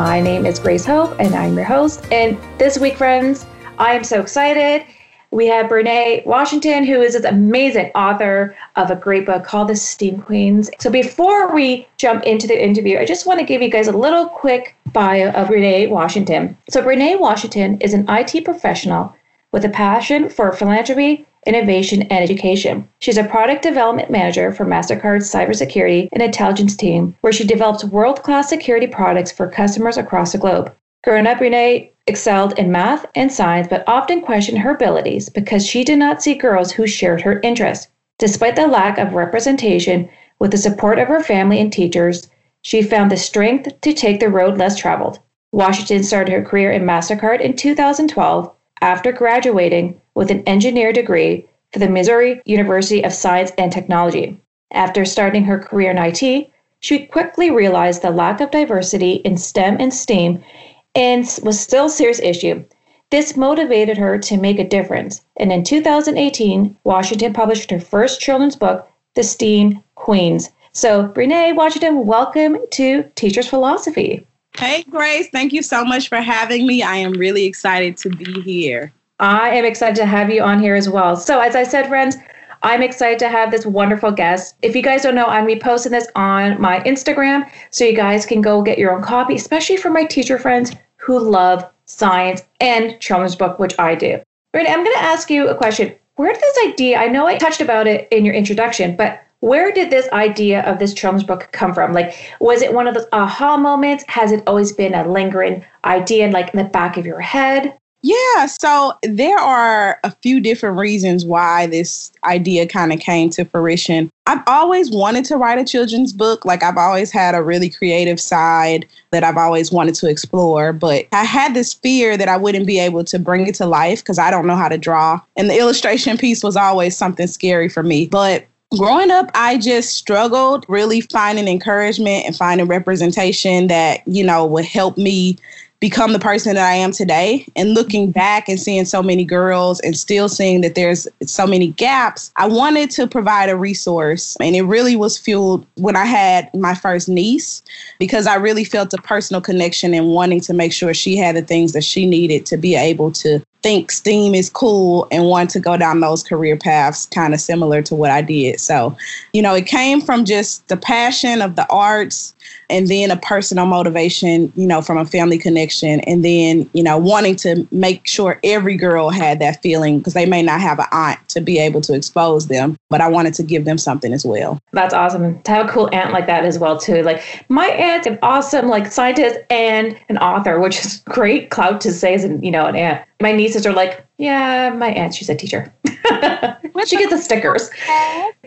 My name is Grace Hope, and I'm your host. And this week, friends, I am so excited. We have Breenae Washington, who is this amazing author of a great book called The STEAM Queens. So before we jump into the interview, I just want to give you guys a little quick bio of Breenae Washington. So Breenae Washington is an IT professional with a passion for philanthropy, innovation, and education. She's a product development manager for MasterCard's cybersecurity and intelligence team, where she develops world class security products for customers across the globe. Growing up, Renee excelled in math and science, but often questioned her abilities because she did not see girls who shared her interests. Despite the lack of representation, with the support of her family and teachers, she found the strength to take the road less traveled. Washington started her career in MasterCard in 2012 after graduating with an engineer degree for the Missouri University of Science and Technology. After starting her career in IT, she quickly realized the lack of diversity in STEM and STEAM and was still a serious issue. This motivated her to make a difference. And in 2018, Washington published her first children's book, The STEAM Queens. So, Breenae Washington, welcome to Teachers Philosophy. Hey, Grace. Thank you so much for having me. I am really excited to be here. I am excited to have you on here as well. So, as I said, friends, I'm excited to have this wonderful guest. If you guys don't know, I'm reposting this on my Instagram so you guys can go get your own copy, especially for my teacher friends who love science and children's book, which I do. Right, I'm going to ask you a question. Where did this idea, I know I touched about it in your introduction, but where did this idea of this children's book come from? Like, was it one of those aha moments? Has it always been a lingering idea, like in the back of your head? Yeah, so there are a few different reasons why this idea kind of came to fruition. I've always wanted to write a children's book. Like, I've always had a really creative side that I've always wanted to explore, but I had this fear that I wouldn't be able to bring it to life because I don't know how to draw. And the illustration piece was always something scary for me. But growing up, I just struggled really finding encouragement and finding representation that, you know, would help me become the person that I am today. And looking mm-hmm. back and seeing so many girls and still seeing that there's so many gaps, I wanted to provide a resource. And it really was fueled when I had my first niece because I really felt a personal connection and wanting to make sure she had the things that she needed to be able to think STEAM is cool and want to go down those career paths, kind of similar to what I did. So, you know, it came from just the passion of the arts and then a personal motivation, you know, from a family connection, and then, you know, wanting to make sure every girl had that feeling because they may not have an aunt to be able to expose them, but I wanted to give them something as well. That's awesome. To have a cool aunt like that as well, too. Like my aunt's an awesome, like scientist and an author, which is great clout to say as, an, you know, an aunt. My nieces are like, yeah, my aunt, she's a teacher. she gets the stickers.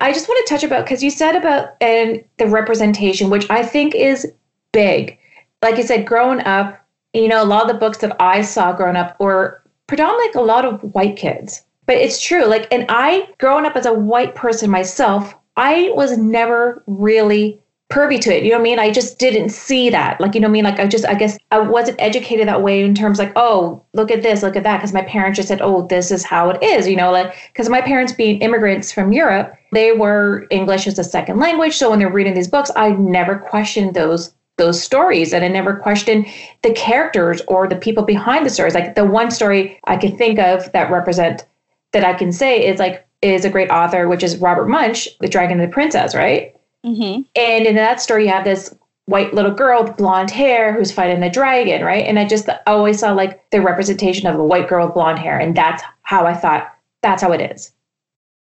I just want to touch about because you said about and the representation, which I think is big. Like you said, growing up, you know, a lot of the books that I saw growing up were predominantly a lot of white kids. But it's true. Like, and I, growing up as a white person myself, I was never really privy to it. You know what I mean? I just didn't see that. Like, you know what I mean? Like, I just, I guess I wasn't educated that way in terms like, oh, look at this, look at that. Cause my parents just said, oh, this is how it is, you know, like, cause my parents being immigrants from Europe, they were English as a second language. So when they're reading these books, I never questioned those those stories and I never questioned the characters or the people behind the stories. Like the one story I can think of that represent that I can say is like is a great author, which is Robert Munsch, The Dragon and the Princess, right? Mm-hmm. And in that story, you have this white little girl with blonde hair who's fighting the dragon, right? And I just always saw like the representation of a white girl with blonde hair. And that's how I thought that's how it is.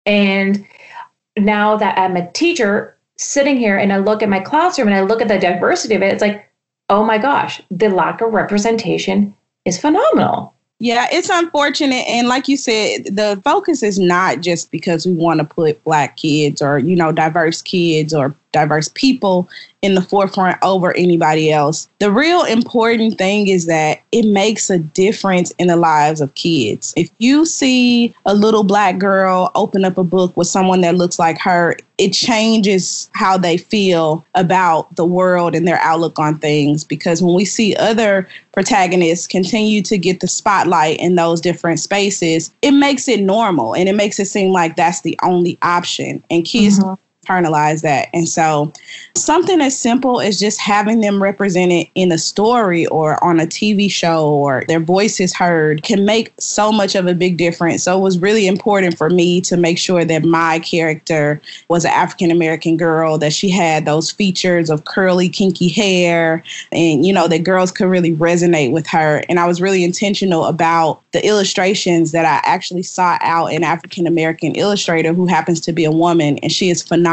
And now that I'm a teacher sitting here and I look at my classroom and I look at the diversity of it, it's like, oh my gosh, the lack of representation is phenomenal. Yeah, it's unfortunate. And like you said, the focus is not just because we want to put black kids or, you know, diverse kids or diverse people in the forefront over anybody else. The real important thing is that it makes a difference in the lives of kids. If you see a little black girl open up a book with someone that looks like her, it changes how they feel about the world and their outlook on things. Because when we see other protagonists continue to get the spotlight in those different spaces, it makes it normal and it makes it seem like that's the only option. And kids. Mm-hmm internalize that. And so something as simple as just having them represented in a story or on a TV show or their voices heard can make so much of a big difference. So it was really important for me to make sure that my character was an African American girl, that she had those features of curly, kinky hair, and, you know, that girls could really resonate with her. And I was really intentional about the illustrations that I actually sought out an African American illustrator who happens to be a woman, and she is phenomenal.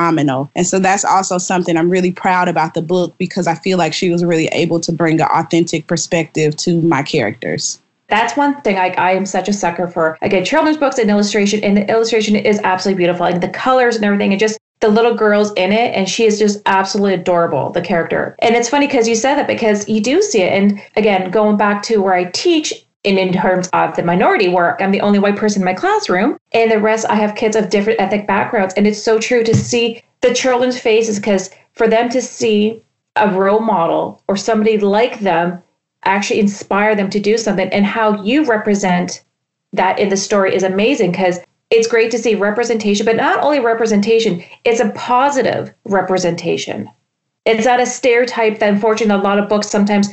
And so that's also something I'm really proud about the book because I feel like she was really able to bring an authentic perspective to my characters. That's one thing I, I am such a sucker for. Again, children's books and illustration, and the illustration is absolutely beautiful. Like the colors and everything, and just the little girl's in it, and she is just absolutely adorable, the character. And it's funny because you said that because you do see it. And again, going back to where I teach, in terms of the minority work, I'm the only white person in my classroom, and the rest I have kids of different ethnic backgrounds. And it's so true to see the children's faces because for them to see a role model or somebody like them actually inspire them to do something and how you represent that in the story is amazing because it's great to see representation but not only representation it's a positive representation it's not a stereotype that unfortunately a lot of books sometimes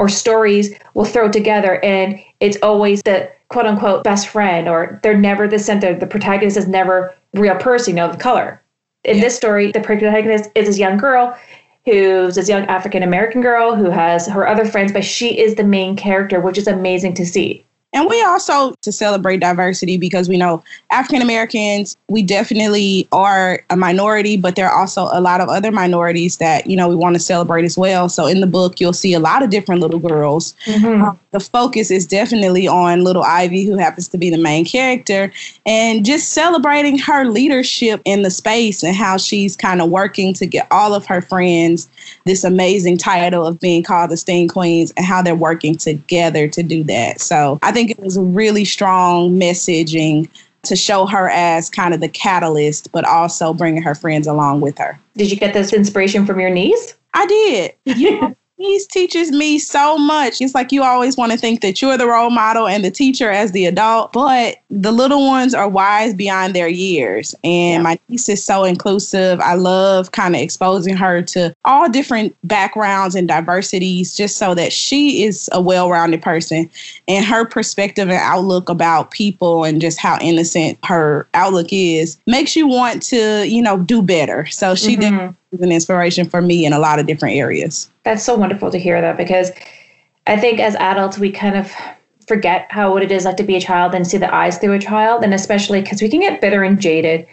or stories will throw together and it's always the quote unquote best friend or they're never the center the protagonist is never real person you know the color in yeah. this story the protagonist is this young girl who's this young African American girl who has her other friends, but she is the main character, which is amazing to see. And we also to celebrate diversity because we know African Americans, we definitely are a minority, but there are also a lot of other minorities that, you know, we want to celebrate as well. So in the book, you'll see a lot of different little girls. Mm-hmm. Um, the focus is definitely on little Ivy, who happens to be the main character, and just celebrating her leadership in the space and how she's kind of working to get all of her friends this amazing title of being called the STEAM Queens and how they're working together to do that. So I think it was a really strong messaging to show her as kind of the catalyst, but also bringing her friends along with her. Did you get this inspiration from your niece? I did. Yeah. He teaches me so much. It's like you always want to think that you're the role model and the teacher as the adult, but the little ones are wise beyond their years. And yeah. my niece is so inclusive. I love kind of exposing her to all different backgrounds and diversities just so that she is a well rounded person and her perspective and outlook about people and just how innocent her outlook is makes you want to, you know, do better. So she mm-hmm. is an inspiration for me in a lot of different areas. That's so wonderful to hear that because I think as adults we kind of forget how what it is like to be a child and see the eyes through a child and especially because we can get bitter and jaded.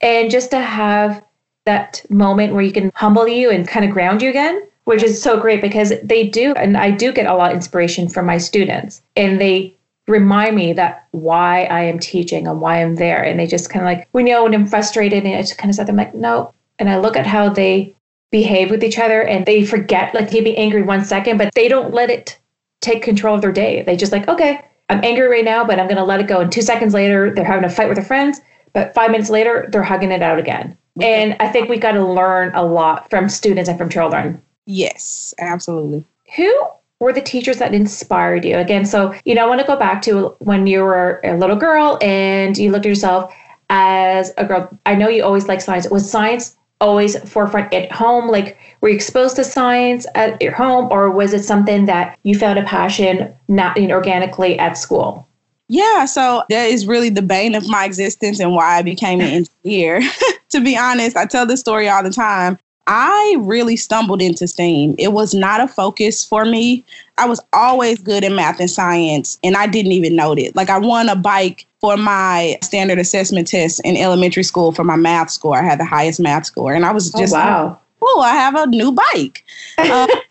And just to have that moment where you can humble you and kind of ground you again which is so great because they do and i do get a lot of inspiration from my students. And they remind me that why i am teaching and why i'm there. And they just kind of like we know when i'm frustrated and i just kind of said i'm like no. And i look at how they behave with each other and they forget like they be angry one second but they don't let it take control of their day. They just like okay i'm angry right now but i'm going to let it go. And two seconds later they're having a fight with their friends but five minutes later they're hugging it out again. And i think we got to learn a lot from students and from children. Yes absolutely. Who were the teachers that inspired you? Again so you know i want to go back to when you were a little girl and you looked at yourself as a girl. I know you always liked science. Was science always forefront at home? Like, were you exposed to science at your home, or was it something that you found a passion not know, organically at school? Yeah, so that is really the bane of my existence and why I became an engineer. to be honest, I tell this story all the time. I really stumbled into STEAM. It was not a focus for me. I was always good in math and science, and I didn't even know it. Like, I won a bike for my standard assessment test in elementary school for my math score. I had the highest math score, and I was oh, just oh, wow oh, I have a new bike. Um,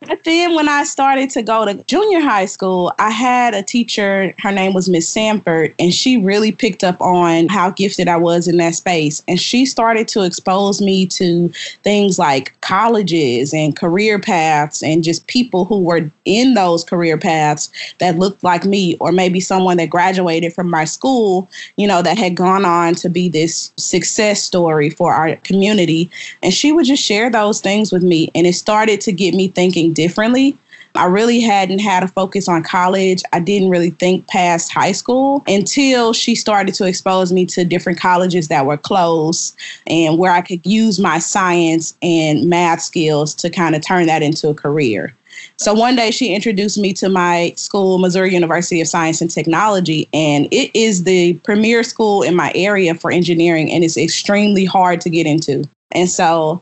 but then when I started to go to junior high school, I had a teacher, her name was Miss Sanford, and she really picked up on how gifted I was in that space. And she started to expose me to things like colleges and career paths and just people who were in those career paths that looked like me, or maybe someone that graduated from my school, you know, that had gone on to be this success story for our community. And she would just share those things with me. And it started to get me thinking differently I really hadn't had a focus on college. I didn't really think past high school until she started to expose me to different colleges that were close and where I could use my science and math skills to kind of turn that into a career. So one day she introduced me to my school, Missouri University of Science and Technology, and it is the premier school in my area for engineering, and it's extremely hard to get into. And so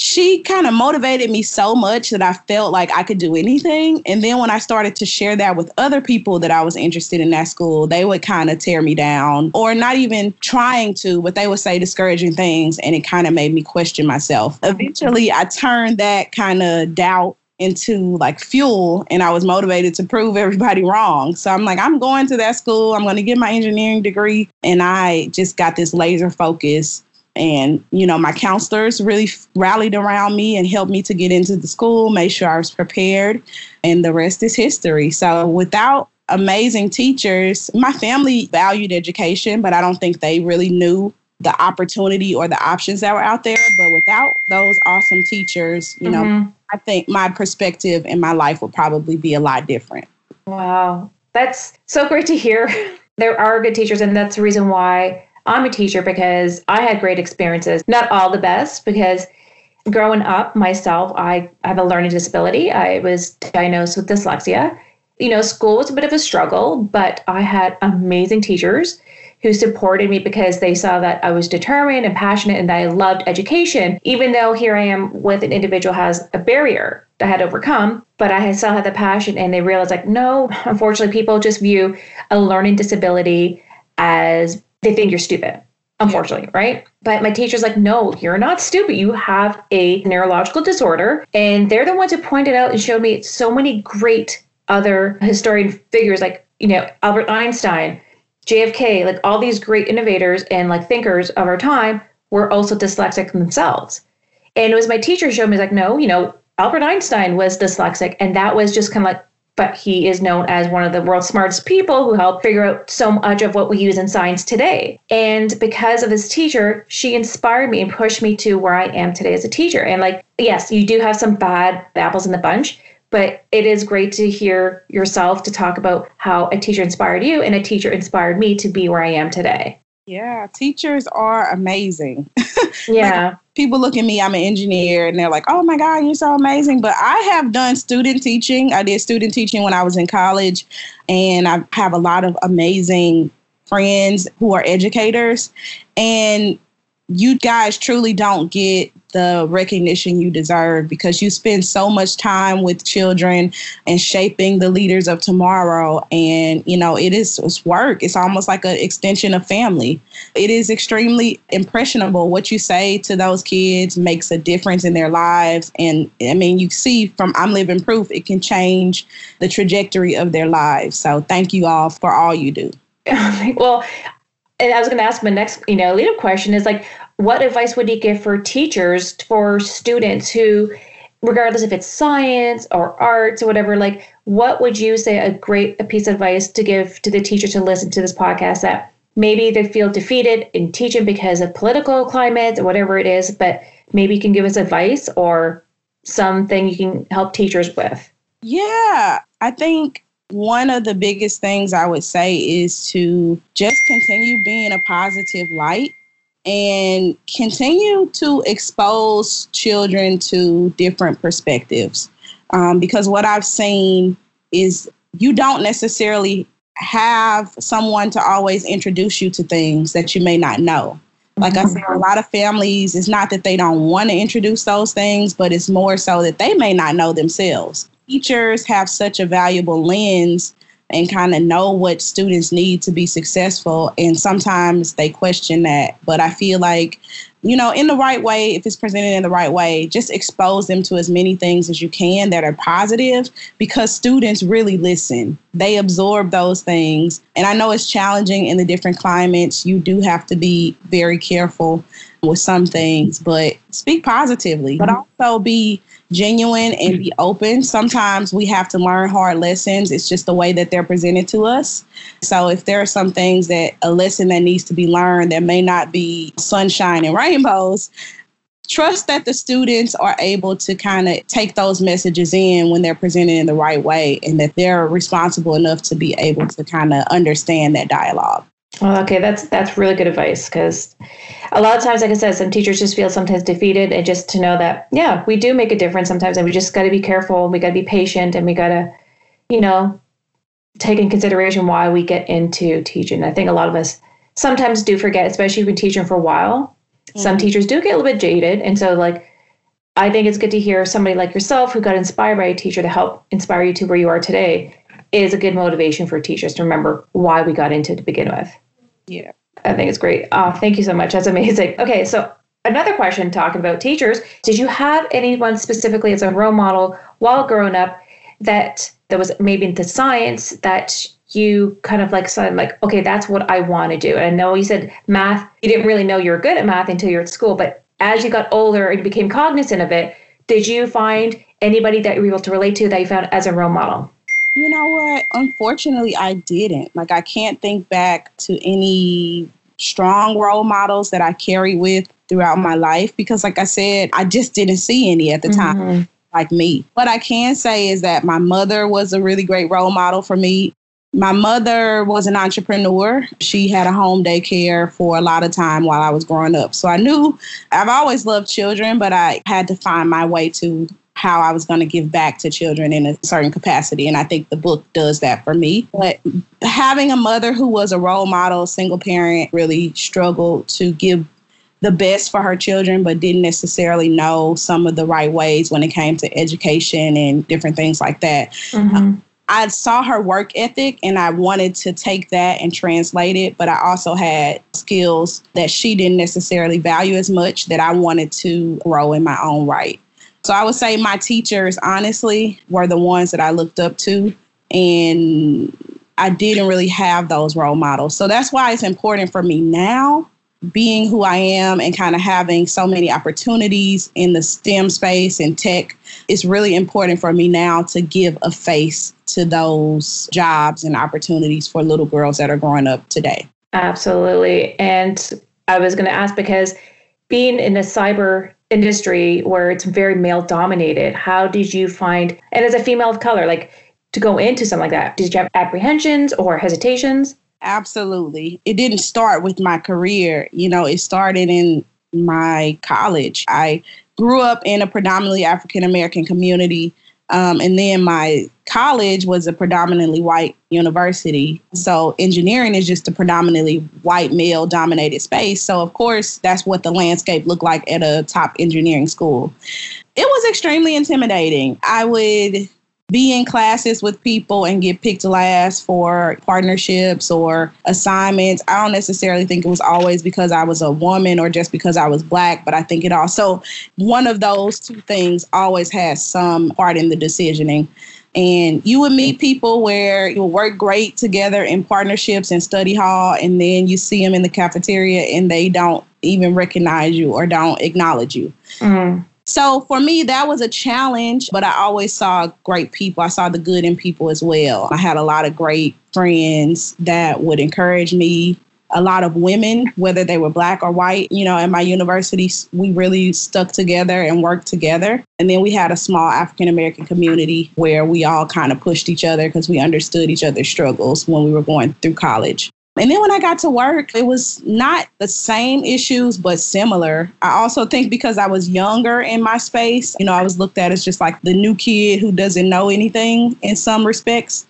she kind of motivated me so much that I felt like I could do anything. And then when I started to share that with other people that I was interested in that school, they would kind of tear me down or not even trying to, but they would say discouraging things. And it kind of made me question myself. Eventually, I turned that kind of doubt into like fuel and I was motivated to prove everybody wrong. So I'm like, I'm going to that school. I'm going to get my engineering degree. And I just got this laser focus and, you know, my counselors really rallied around me and helped me to get into the school, made sure I was prepared, and the rest is history. So without amazing teachers, my family valued education, but I don't think they really knew the opportunity or the options that were out there. But without those awesome teachers, you know, mm-hmm. I think my perspective in my life would probably be a lot different. Wow. That's so great to hear. there are good teachers, and that's the reason why I'm a teacher because I had great experiences. Not all the best because growing up myself, I have a learning disability. I was diagnosed with dyslexia. You know, school was a bit of a struggle, but I had amazing teachers who supported me because they saw that I was determined and passionate and that I loved education, even though here I am with an individual has a barrier that I had overcome, but I still had the passion and they realized like, no, unfortunately people just view a learning disability as they think you're stupid unfortunately, right? But my teacher's like, no, you're not stupid. You have a neurological disorder. And they're the ones who pointed out and showed me so many great other historian figures like, you know, Albert Einstein, JFK, like all these great innovators and like thinkers of our time were also dyslexic themselves. And it was my teacher showed me like, no, you know, Albert Einstein was dyslexic. And that was just kind of like, but he is known as one of the world's smartest people who helped figure out so much of what we use in science today. And because of his teacher, she inspired me and pushed me to where I am today as a teacher. And like, yes, you do have some bad apples in the bunch, but it is great to hear yourself to talk about how a teacher inspired you and a teacher inspired me to be where I am today. Yeah, teachers are amazing. Yeah. like, people look at me, I'm an engineer, and they're like, oh my God, you're so amazing. But I have done student teaching. I did student teaching when I was in college, and I have a lot of amazing friends who are educators. And you guys truly don't get the recognition you deserve because you spend so much time with children and shaping the leaders of tomorrow. And you know it is it's work. It's almost like an extension of family. It is extremely impressionable what you say to those kids makes a difference in their lives. And i mean you see from i'm living proof it can change the trajectory of their lives. So thank you all for all you do. Well and I was going to ask my next, you know, lead up question is like, what advice would you give for teachers, for students who, regardless if it's science or arts or whatever, like, what would you say a great a piece of advice to give to the teacher to listen to this podcast that maybe they feel defeated in teaching because of political climate or whatever it is, but maybe you can give us advice or something you can help teachers with? Yeah, I think one of the biggest things I would say is to just continue being a positive light and continue to expose children to different perspectives. Um, because what I've seen is you don't necessarily have someone to always introduce you to things that you may not know. Like I said, a lot of families, it's not that they don't want to introduce those things, but it's more so that they may not know themselves teachers have such a valuable lens and kind of know what students need to be successful. And sometimes they question that. But I feel like, you know, in the right way, if it's presented in the right way, just expose them to as many things as you can that are positive because students really listen. They absorb those things. And I know it's challenging in the different climates. You do have to be very careful with some things, but speak positively, but mm-hmm. also be genuine and be open. Sometimes we have to learn hard lessons. It's just the way that they're presented to us. So if there are some things that a lesson that needs to be learned that may not be sunshine and rainbows, trust that the students are able to kind of take those messages in when they're presented in the right way and that they're responsible enough to be able to kind of understand that dialogue. Well, okay, that's that's really good advice because a lot of times, like I said, some teachers just feel sometimes defeated, and just to know that, yeah, we do make a difference sometimes, and we just got to be careful. And we got to be patient, and we got to, you know, take in consideration why we get into teaching. I think a lot of us sometimes do forget, especially if you've been teaching for a while. Mm-hmm. Some teachers do get a little bit jaded. And so, like, I think it's good to hear somebody like yourself who got inspired by a teacher to help inspire you to where you are today is a good motivation for teachers to remember why we got into it to begin with. Yeah. I think it's great. Oh, thank you so much. That's amazing. Okay, so another question talking about teachers. Did you have anyone specifically as a role model while growing up that that was maybe into science that you kind of like said like okay that's what i want to do and i know you said math you didn't really know you were good at math until you were at school but as you got older and became cognizant of it did you find anybody that you were able to relate to that you found as a role model you know what unfortunately i didn't like i can't think back to any strong role models that i carry with throughout my life because like i said i just didn't see any at the mm-hmm. time like me. What I can say is that my mother was a really great role model for me. My mother was an entrepreneur. She had a home daycare for a lot of time while I was growing up. So I knew I've always loved children, but I had to find my way to how I was going to give back to children in a certain capacity. And I think the book does that for me. But having a mother who was a role model, single parent, really struggled to give the best for her children, but didn't necessarily know some of the right ways when it came to education and different things like that. Mm-hmm. I saw her work ethic and I wanted to take that and translate it, but I also had skills that she didn't necessarily value as much that I wanted to grow in my own right. So I would say my teachers, honestly, were the ones that I looked up to. And I didn't really have those role models. So that's why it's important for me now being who I am and kind of having so many opportunities in the STEM space and tech, it's really important for me now to give a face to those jobs and opportunities for little girls that are growing up today. Absolutely. And I was going to ask because being in the cyber industry where it's very male dominated, how did you find, and as a female of color, like to go into something like that, did you have apprehensions or hesitations? Absolutely. It didn't start with my career. You know, it started in my college. I grew up in a predominantly African American community. Um, and then my college was a predominantly white university. So engineering is just a predominantly white male dominated space. So, of course, that's what the landscape looked like at a top engineering school. It was extremely intimidating. I would be in classes with people and get picked last for partnerships or assignments. I don't necessarily think it was always because I was a woman or just because I was black, but I think it also, one of those two things always has some part in the decisioning. And you would meet people where you'll work great together in partnerships and study hall, and then you see them in the cafeteria and they don't even recognize you or don't acknowledge you. Mm. So for me, that was a challenge, but I always saw great people. I saw the good in people as well. I had a lot of great friends that would encourage me. A lot of women, whether they were black or white, you know, at my university, we really stuck together and worked together. And then we had a small African American community where we all kind of pushed each other because we understood each other's struggles when we were going through college. And then when I got to work, it was not the same issues, but similar. I also think because I was younger in my space, you know, I was looked at as just like the new kid who doesn't know anything in some respects.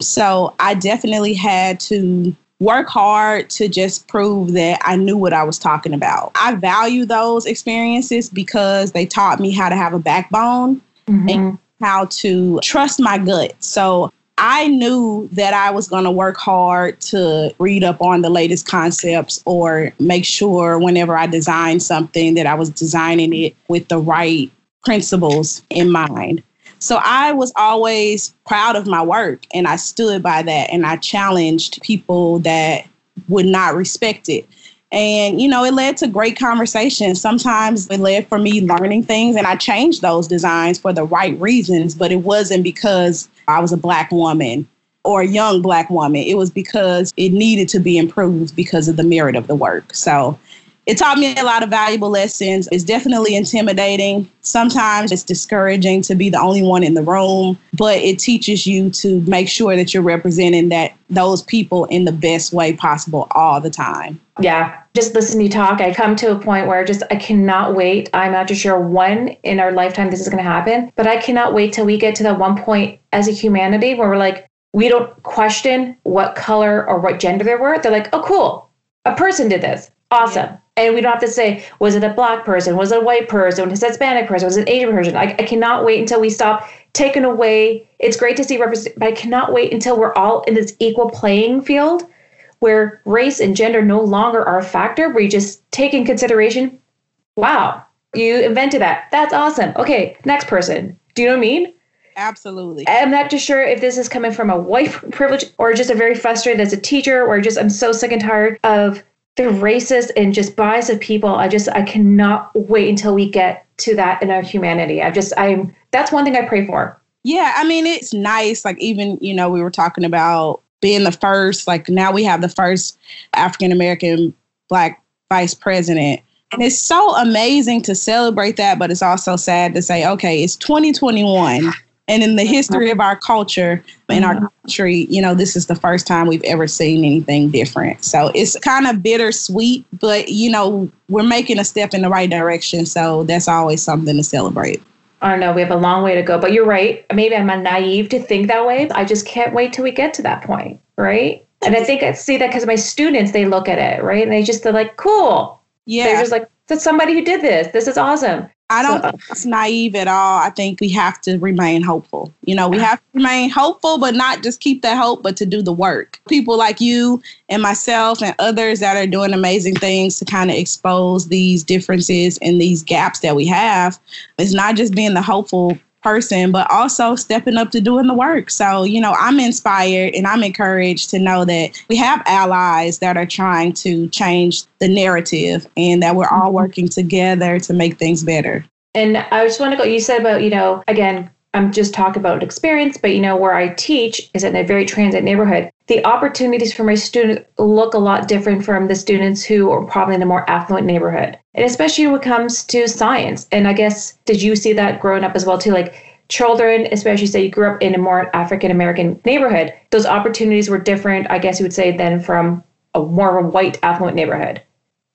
So I definitely had to work hard to just prove that I knew what I was talking about. I value those experiences because they taught me how to have a backbone mm-hmm. and how to trust my gut. So I knew that I was going to work hard to read up on the latest concepts or make sure whenever I designed something that I was designing it with the right principles in mind. So I was always proud of my work and I stood by that and I challenged people that would not respect it. And, you know, it led to great conversations. Sometimes it led for me learning things, and I changed those designs for the right reasons, but it wasn't because I was a black woman or a young black woman. It was because it needed to be improved because of the merit of the work. So it taught me a lot of valuable lessons. It's definitely intimidating. Sometimes it's discouraging to be the only one in the room, but it teaches you to make sure that you're representing that those people in the best way possible all the time. Yeah. Just listening to you talk, I come to a point where just I cannot wait. I'm not just sure when in our lifetime this is going to happen, but I cannot wait till we get to that one point as a humanity where we're like, we don't question what color or what gender they were. They're like, oh, cool. A person did this. Awesome. Yeah. And we don't have to say, was it a black person? Was it a white person? Was it a Hispanic person? Was it an Asian person? I, I cannot wait until we stop taking away. It's great to see represent, but I cannot wait until we're all in this equal playing field where race and gender no longer are a factor, where you just take in consideration, wow, you invented that. That's awesome. Okay, next person. Do you know what I mean? Absolutely. I'm not just sure if this is coming from a white privilege or just a very frustrated as a teacher or just I'm so sick and tired of the racist and just bias of people. I just I cannot wait until we get to that in our humanity. I just I'm that's one thing I pray for. Yeah, I mean it's nice. Like even you know we were talking about being the first. Like now we have the first African American black vice president. And it's so amazing to celebrate that, but it's also sad to say, okay, it's 2021 and in the history of our culture in our mm-hmm. country, you know, this is the first time we've ever seen anything different. So it's kind of bittersweet, but you know, we're making a step in the right direction. So that's always something to celebrate. I don't know. We have a long way to go, but you're right. Maybe I'm naive to think that way. I just can't wait till we get to that point, right? And I think I see that because my students, they look at it, right? And they just, they're like, cool. Yeah. They're just like, that's somebody who did this. This is awesome. I don't uh, think it's naive at all. I think we have to remain hopeful. You know, we have to remain hopeful, but not just keep that hope, but to do the work. People like you and myself and others that are doing amazing things to kind of expose these differences and these gaps that we have. It's not just being the hopeful person, but also stepping up to doing the work. So, you know, I'm inspired and I'm encouraged to know that we have allies that are trying to change the narrative and that we're all mm-hmm. working together to make things better. And I just want to go, you said about, you know, again, I'm just talking about experience, but you know, where I teach is in a very transit neighborhood. The opportunities for my students look a lot different from the students who are probably in a more affluent neighborhood. And especially when it comes to science. And I guess, did you see that growing up as well, too? Like children, especially say you grew up in a more African American neighborhood, those opportunities were different, I guess you would say, than from a more white affluent neighborhood.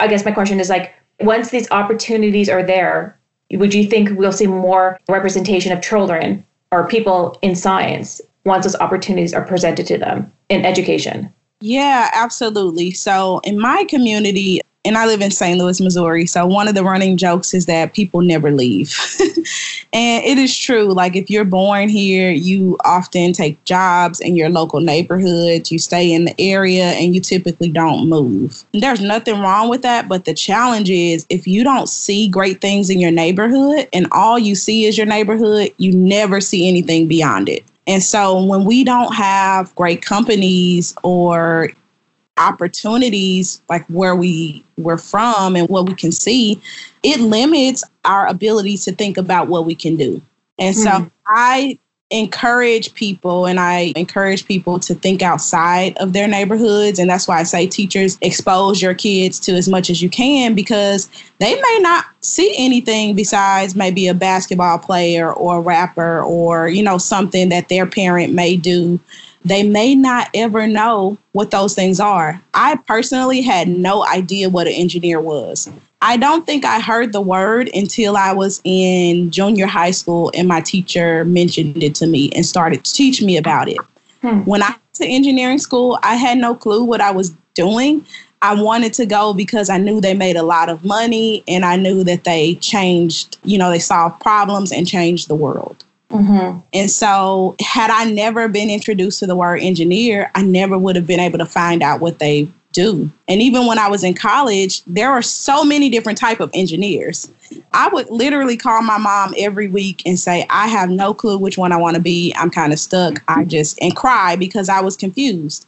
I guess my question is like, once these opportunities are there, would you think we'll see more representation of children or people in science once those opportunities are presented to them in education? Yeah, absolutely. So in my community, and I live in St. Louis, Missouri. So one of the running jokes is that people never leave. and it is true. Like if you're born here, you often take jobs in your local neighborhood, you stay in the area, and you typically don't move. There's nothing wrong with that. But the challenge is if you don't see great things in your neighborhood and all you see is your neighborhood, you never see anything beyond it. And so when we don't have great companies or opportunities like where we we're from and what we can see it limits our ability to think about what we can do. And so mm. i encourage people and i encourage people to think outside of their neighborhoods. And that's why i say teachers expose your kids to as much as you can because they may not see anything besides maybe a basketball player or a rapper or you know something that their parent may do they may not ever know what those things are. I personally had no idea what an engineer was. I don't think I heard the word until I was in junior high school and my teacher mentioned it to me and started to teach me about it. Hmm. When I went to engineering school, I had no clue what I was doing. I wanted to go because I knew they made a lot of money and I knew that they changed, you know, they solved problems and changed the world. Mm-hmm. And so, had I never been introduced to the word engineer, I never would have been able to find out what they do. And even when I was in college, there are so many different type of engineers. I would literally call my mom every week and say, "I have no clue which one I want to be. I'm kind of stuck." I just and cry because I was confused.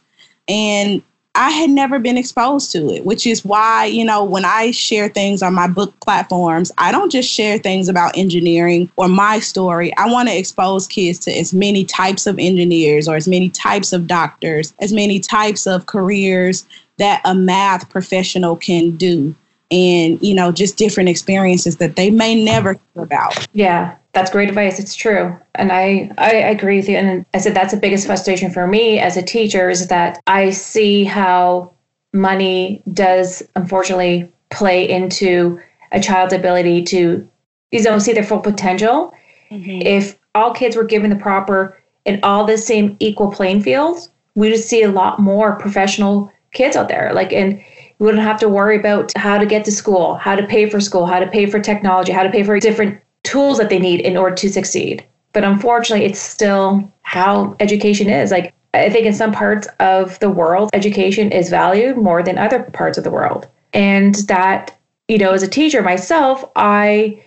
And I had never been exposed to it, which is why, you know, when I share things on my book platforms, I don't just share things about engineering or my story. I want to expose kids to as many types of engineers or as many types of doctors, as many types of careers that a math professional can do. and you know just different experiences that they may never hear about yeah that's great advice it's true. And I, I agree with you and i said that's the biggest frustration for me as a teacher is that i see how money does unfortunately play into a child's ability to you don't see their full potential. Mm-hmm. if all kids were given the proper and all the same equal playing fields we would see a lot more professional kids out there. Like and we wouldn't have to worry about how to get to school, how to pay for school, how to pay for technology, how to pay for different tools that they need in order to succeed. But unfortunately, it's still how education is. Like, I think in some parts of the world, education is valued more than other parts of the world. And that, you know, as a teacher myself, I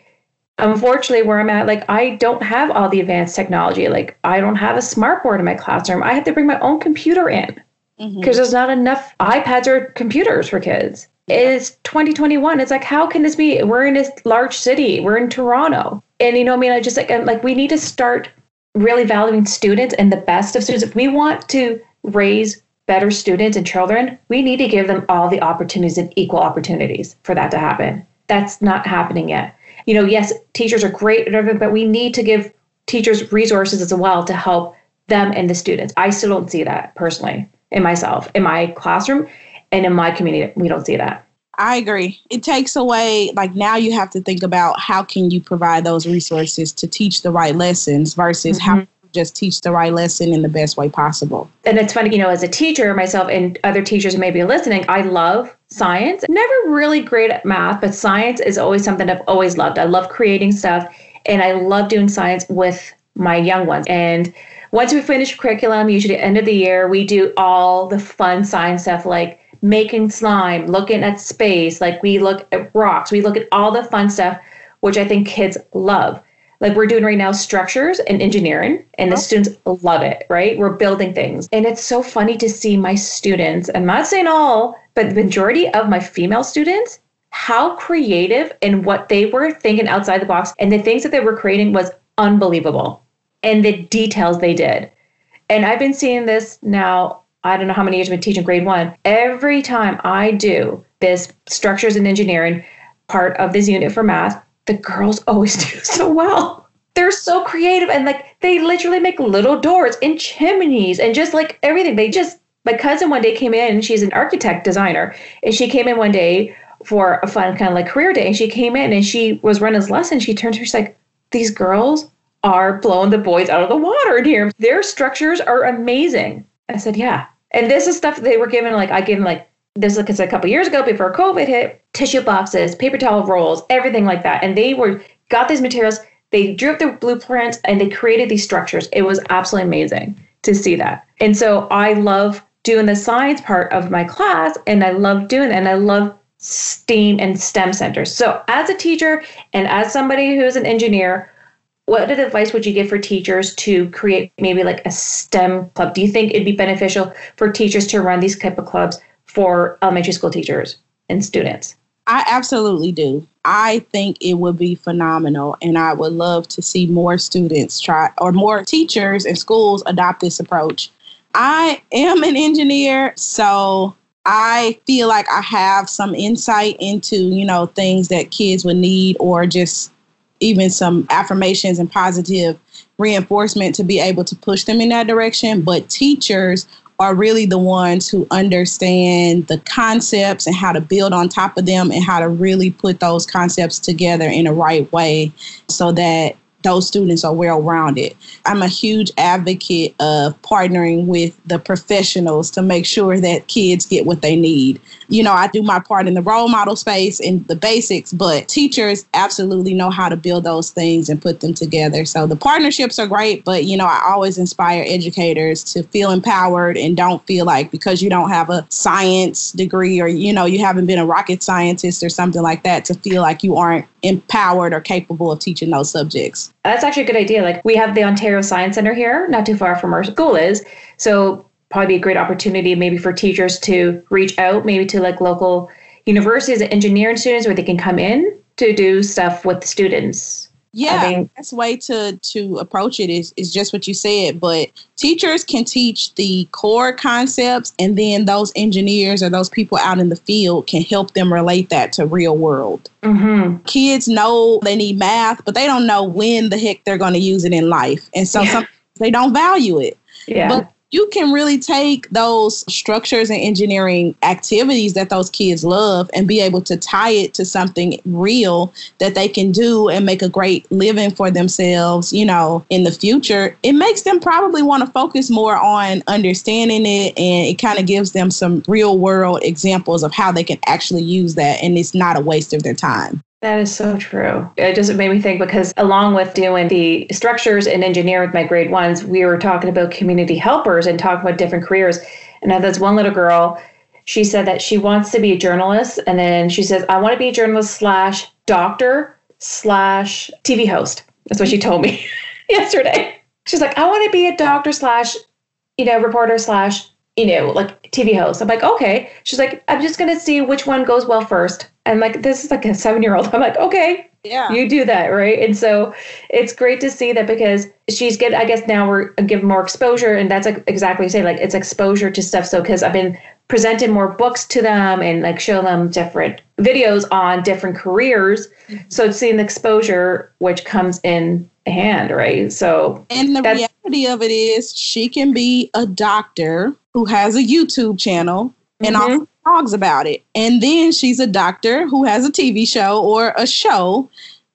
unfortunately where I'm at, like I don't have all the advanced technology. Like I don't have a smart board in my classroom. I have to bring my own computer in because mm-hmm. there's not enough iPads or computers for kids. It's 2021. It's like, how can this be? We're in a large city. We're in Toronto, and you know, I mean, I just like, I'm like, we need to start really valuing students and the best of students. If we want to raise better students and children, we need to give them all the opportunities and equal opportunities for that to happen. That's not happening yet. You know, yes, teachers are great, but we need to give teachers resources as well to help them and the students. I still don't see that personally in myself, in my classroom, and in my community. We don't see that. I agree. It takes away, like now you have to think about how can you provide those resources to teach the right lessons versus mm-hmm. how just teach the right lesson in the best way possible. And it's funny, you know, as a teacher, myself and other teachers may be listening, I love science. Never really great at math, but science is always something I've always loved. I love creating stuff and I love doing science with my young ones. And once we finish curriculum, usually end of the year, we do all the fun science stuff like making slime, looking at space, like we look at rocks, we look at all the fun stuff, which I think kids love. Like we're doing right now structures and engineering, and the oh. students love it, right? We're building things. And it's so funny to see my students, I'm not saying all, but the majority of my female students, how creative and what they were thinking outside the box and the things that they were creating was unbelievable and the details they did. And I've been seeing this now, I don't know how many years I've been teaching grade one. Every time I do this structures and engineering part of this unit for math, the girls always do so well. They're so creative and like they literally make little doors and chimneys and just like everything. They just, my cousin one day came in, she's an architect designer, and she came in one day for a fun kind of like career day. And she came in and she was running this lesson. She turned to her, she's like, These girls are blowing the boys out of the water here. Their structures are amazing. I said, yeah. And this is stuff they were given, like, I gave them, like, this was a couple years ago before COVID hit, tissue boxes, paper towel rolls, everything like that. And they were, got these materials, they drew up the blueprints and they created these structures. It was absolutely amazing to see that. And so I love doing the science part of my class and I love doing it. And I love STEAM and STEM centers. So as a teacher and as somebody who is an engineer, what advice would you give for teachers to create maybe like a STEM club? Do you think it'd be beneficial for teachers to run these type of clubs for elementary school teachers and students? I absolutely do. I think it would be phenomenal, and I would love to see more students try or more teachers and schools adopt this approach. I am an engineer, so I feel like I have some insight into, you know, things that kids would need or just even some affirmations and positive reinforcement to be able to push them in that direction. But teachers are really the ones who understand the concepts and how to build on top of them and how to really put those concepts together in a right way so that those students are well rounded. I'm a huge advocate of partnering with the professionals to make sure that kids get what they need. You know, I do my part in the role model space and the basics, but teachers absolutely know how to build those things and put them together. So the partnerships are great, but you know, I always inspire educators to feel empowered and don't feel like because you don't have a science degree or you know, you haven't been a rocket scientist or something like that to feel like you aren't empowered or capable of teaching those subjects. That's actually a good idea. Like we have the Ontario Science Center here, not too far from our school is. So probably be a great opportunity maybe for teachers to reach out maybe to like local universities and engineering students where they can come in to do stuff with the students Yeah, I mean, best way to to approach it is is just what you said. But teachers can teach the core concepts, and then those engineers or those people out in the field can help them relate that to real world. Mm-hmm. Kids know they need math, but they don't know when the heck they're going to use it in life, and so yeah. some, they don't value it. Yeah. But you can really take those structures and engineering activities that those kids love and be able to tie it to something real that they can do and make a great living for themselves, you know, in the future. It makes them probably want to focus more on understanding it and it kind of gives them some real world examples of how they can actually use that and it's not a waste of their time. That is so true. It just made me think because along with doing the structures and engineering with my grade ones, we were talking about community helpers and talking about different careers. And there's one little girl, she said that she wants to be a journalist. And then she says, I want to be a journalist slash doctor slash TV host. That's what she told me yesterday. She's like, I want to be a doctor slash, you know, reporter slash, you know, like TV host. I'm like, okay. She's like, I'm just going to see which one goes well first. And like, this is like a seven year old. I'm like, okay, yeah, you do that, right? And so it's great to see that because she's getting, I guess now we're giving more exposure, and that's like exactly you say like it's exposure to stuff. So because I've been presenting more books to them and like show them different videos on different careers, mm-hmm. so it's seeing the exposure which comes in hand, right? So and the reality of it is, she can be a doctor who has a YouTube channel and mm-hmm. also blogs about it. And then she's a doctor who has a TV show or a show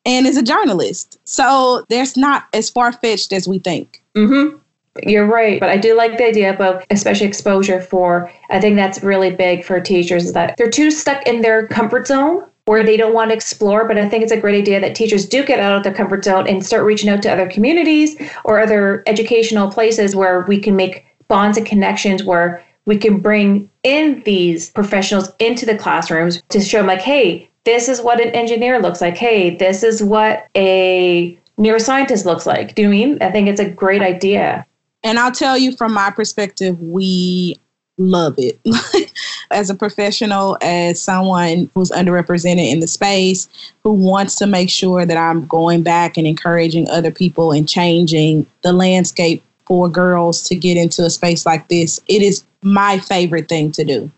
and is a journalist. So there's not as far fetched as we think. Mm-hmm. You're right. But I do like the idea of especially exposure for, I think that's really big for teachers is that they're too stuck in their comfort zone where they don't want to explore. But I think it's a great idea that teachers do get out of their comfort zone and start reaching out to other communities or other educational places where we can make bonds and connections where we can bring in these professionals into the classrooms to show them like hey this is what an engineer looks like. Hey this is what a neuroscientist looks like. Do you mean? I think it's a great idea. And i'll tell you from my perspective we love it as a professional as someone who's underrepresented in the space who wants to make sure that i'm going back and encouraging other people and changing the landscape for girls to get into a space like this, it is my favorite thing to do.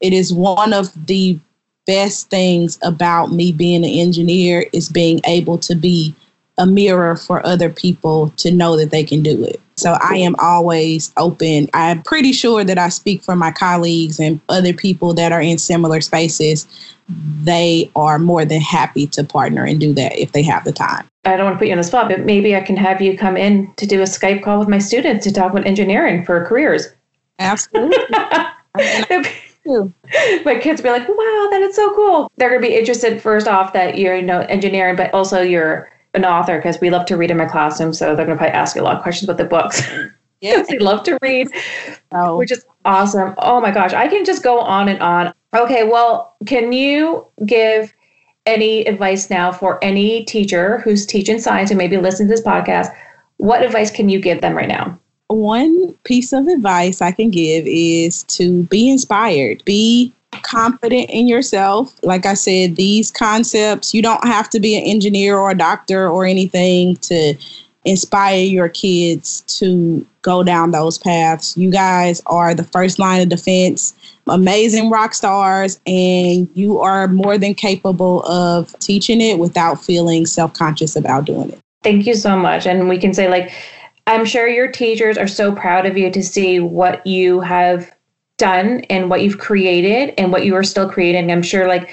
It is one of the best things about me being an engineer is being able to be a mirror for other people to know that they can do it. So I am always open. I'm pretty sure that I speak for my colleagues and other people that are in similar spaces. They are more than happy to partner and do that if they have the time. I don't want to put you on the spot, but maybe I can have you come in to do a Skype call with my students to talk about engineering for careers. Absolutely. my kids will be like, wow, that is so cool. They're going to be interested, first off, that you're, you know, engineering, but also you're an author because we love to read in my classroom. So they're going to probably ask you a lot of questions about the books. Yeah. they love to read, oh. which is awesome. Oh my gosh. I can just go on and on. Okay. Well, can you give any advice now for any teacher who's teaching science and maybe listening to this podcast, what advice can you give them right now? One piece of advice I can give is to be inspired, be confident in yourself. Like I said, these concepts, you don't have to be an engineer or a doctor or anything to inspire your kids to go down those paths. You guys are the first line of defense, amazing rock stars, and you are more than capable of teaching it without feeling self conscious about doing it. Thank you so much. And we can say, like, I'm sure your teachers are so proud of you to see what you have done and what you've created and what you are still creating. I'm sure, like,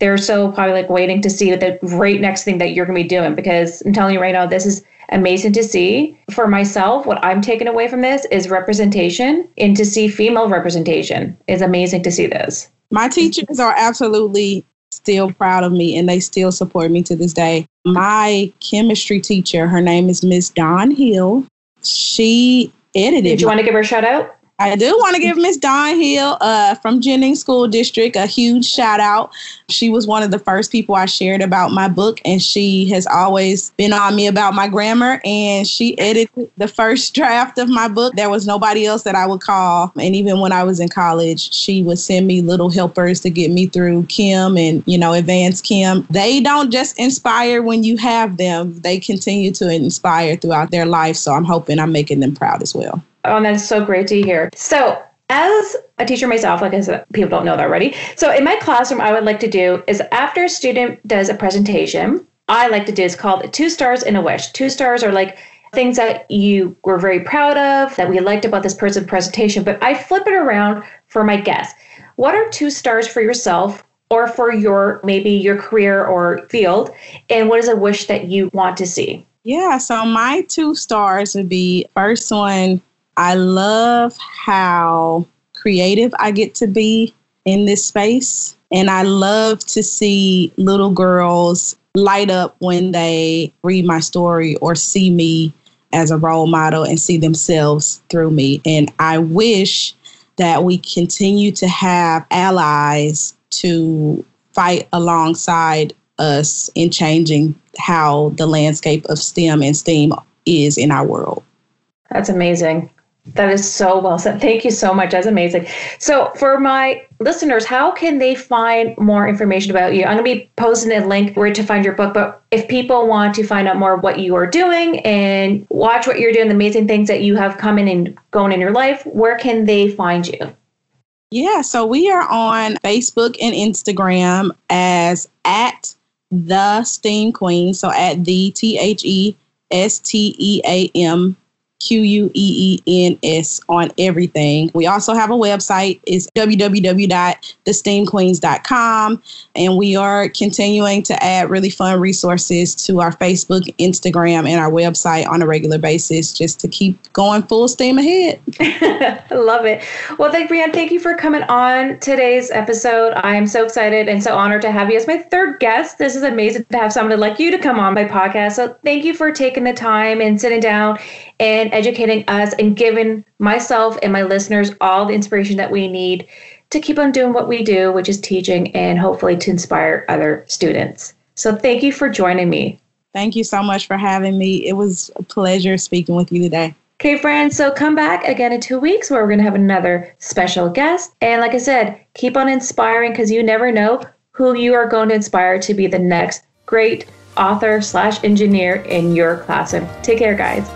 they're so probably like waiting to see the great next thing that you're going to be doing because I'm telling you right now, this is amazing to see. For myself, what I'm taking away from this is representation and to see female representation is amazing to see this. My teachers are absolutely still proud of me and they still support me to this day. My chemistry teacher, her name is Miss Dawn Hill. She edited. Did you my- want to give her a shout out? I do want to give Miss Dawn Hill uh, from Jennings School District a huge shout out. She was one of the first people I shared about my book, and she has always been on me about my grammar. And she edited the first draft of my book. There was nobody else that I would call. And even when I was in college, she would send me little helpers to get me through chem and, you know, advanced chem. They don't just inspire when you have them, they continue to inspire throughout their life. So I'm hoping I'm making them proud as well. Oh, and that's so great to hear. So, as a teacher myself, like I said, people don't know that already. So, in my classroom, I would like to do is after a student does a presentation, I like to do is called two stars and a wish. Two stars are like things that you were very proud of, that we liked about this person's presentation, but I flip it around for my guests. What are two stars for yourself or for your maybe your career or field? And what is a wish that you want to see? Yeah, so my two stars would be first one I love how creative I get to be in this space. And I love to see little girls light up when they read my story or see me as a role model and see themselves through me. And I wish that we continue to have allies to fight alongside us in changing how the landscape of STEM and STEAM is in our world. That's amazing. That is so well said. Thank you so much. That's amazing. So, for my listeners, how can they find more information about you? I'm going to be posting a link where to find your book, but if people want to find out more what you are doing and watch what you're doing, the amazing things that you have coming and going in your life, where can they find you? Yeah, so we are on Facebook and Instagram as at the Steam Queen. So at the T H E S T E A M Q U E E N S on everything. We also have a website. It's www.thesteamqueens.com. And we are continuing to add really fun resources to our Facebook, Instagram, and our website on a regular basis just to keep going full steam ahead. I love it. Well, thank Breenae. Thank you for coming on today's episode. I am so excited and so honored to have you as my third guest. This is amazing to have somebody like you to come on my podcast. So thank you for taking the time and sitting down and educating us and giving myself and my listeners all the inspiration that we need to keep on doing what we do, which is teaching and hopefully to inspire other students. So thank you for joining me. Thank you so much for having me. It was a pleasure speaking with you today. Okay, friends, so come back again in two weeks where we're going to have another special guest. And like I said, keep on inspiring because you never know who you are going to inspire to be the next great author slash engineer in your classroom. Take care, guys.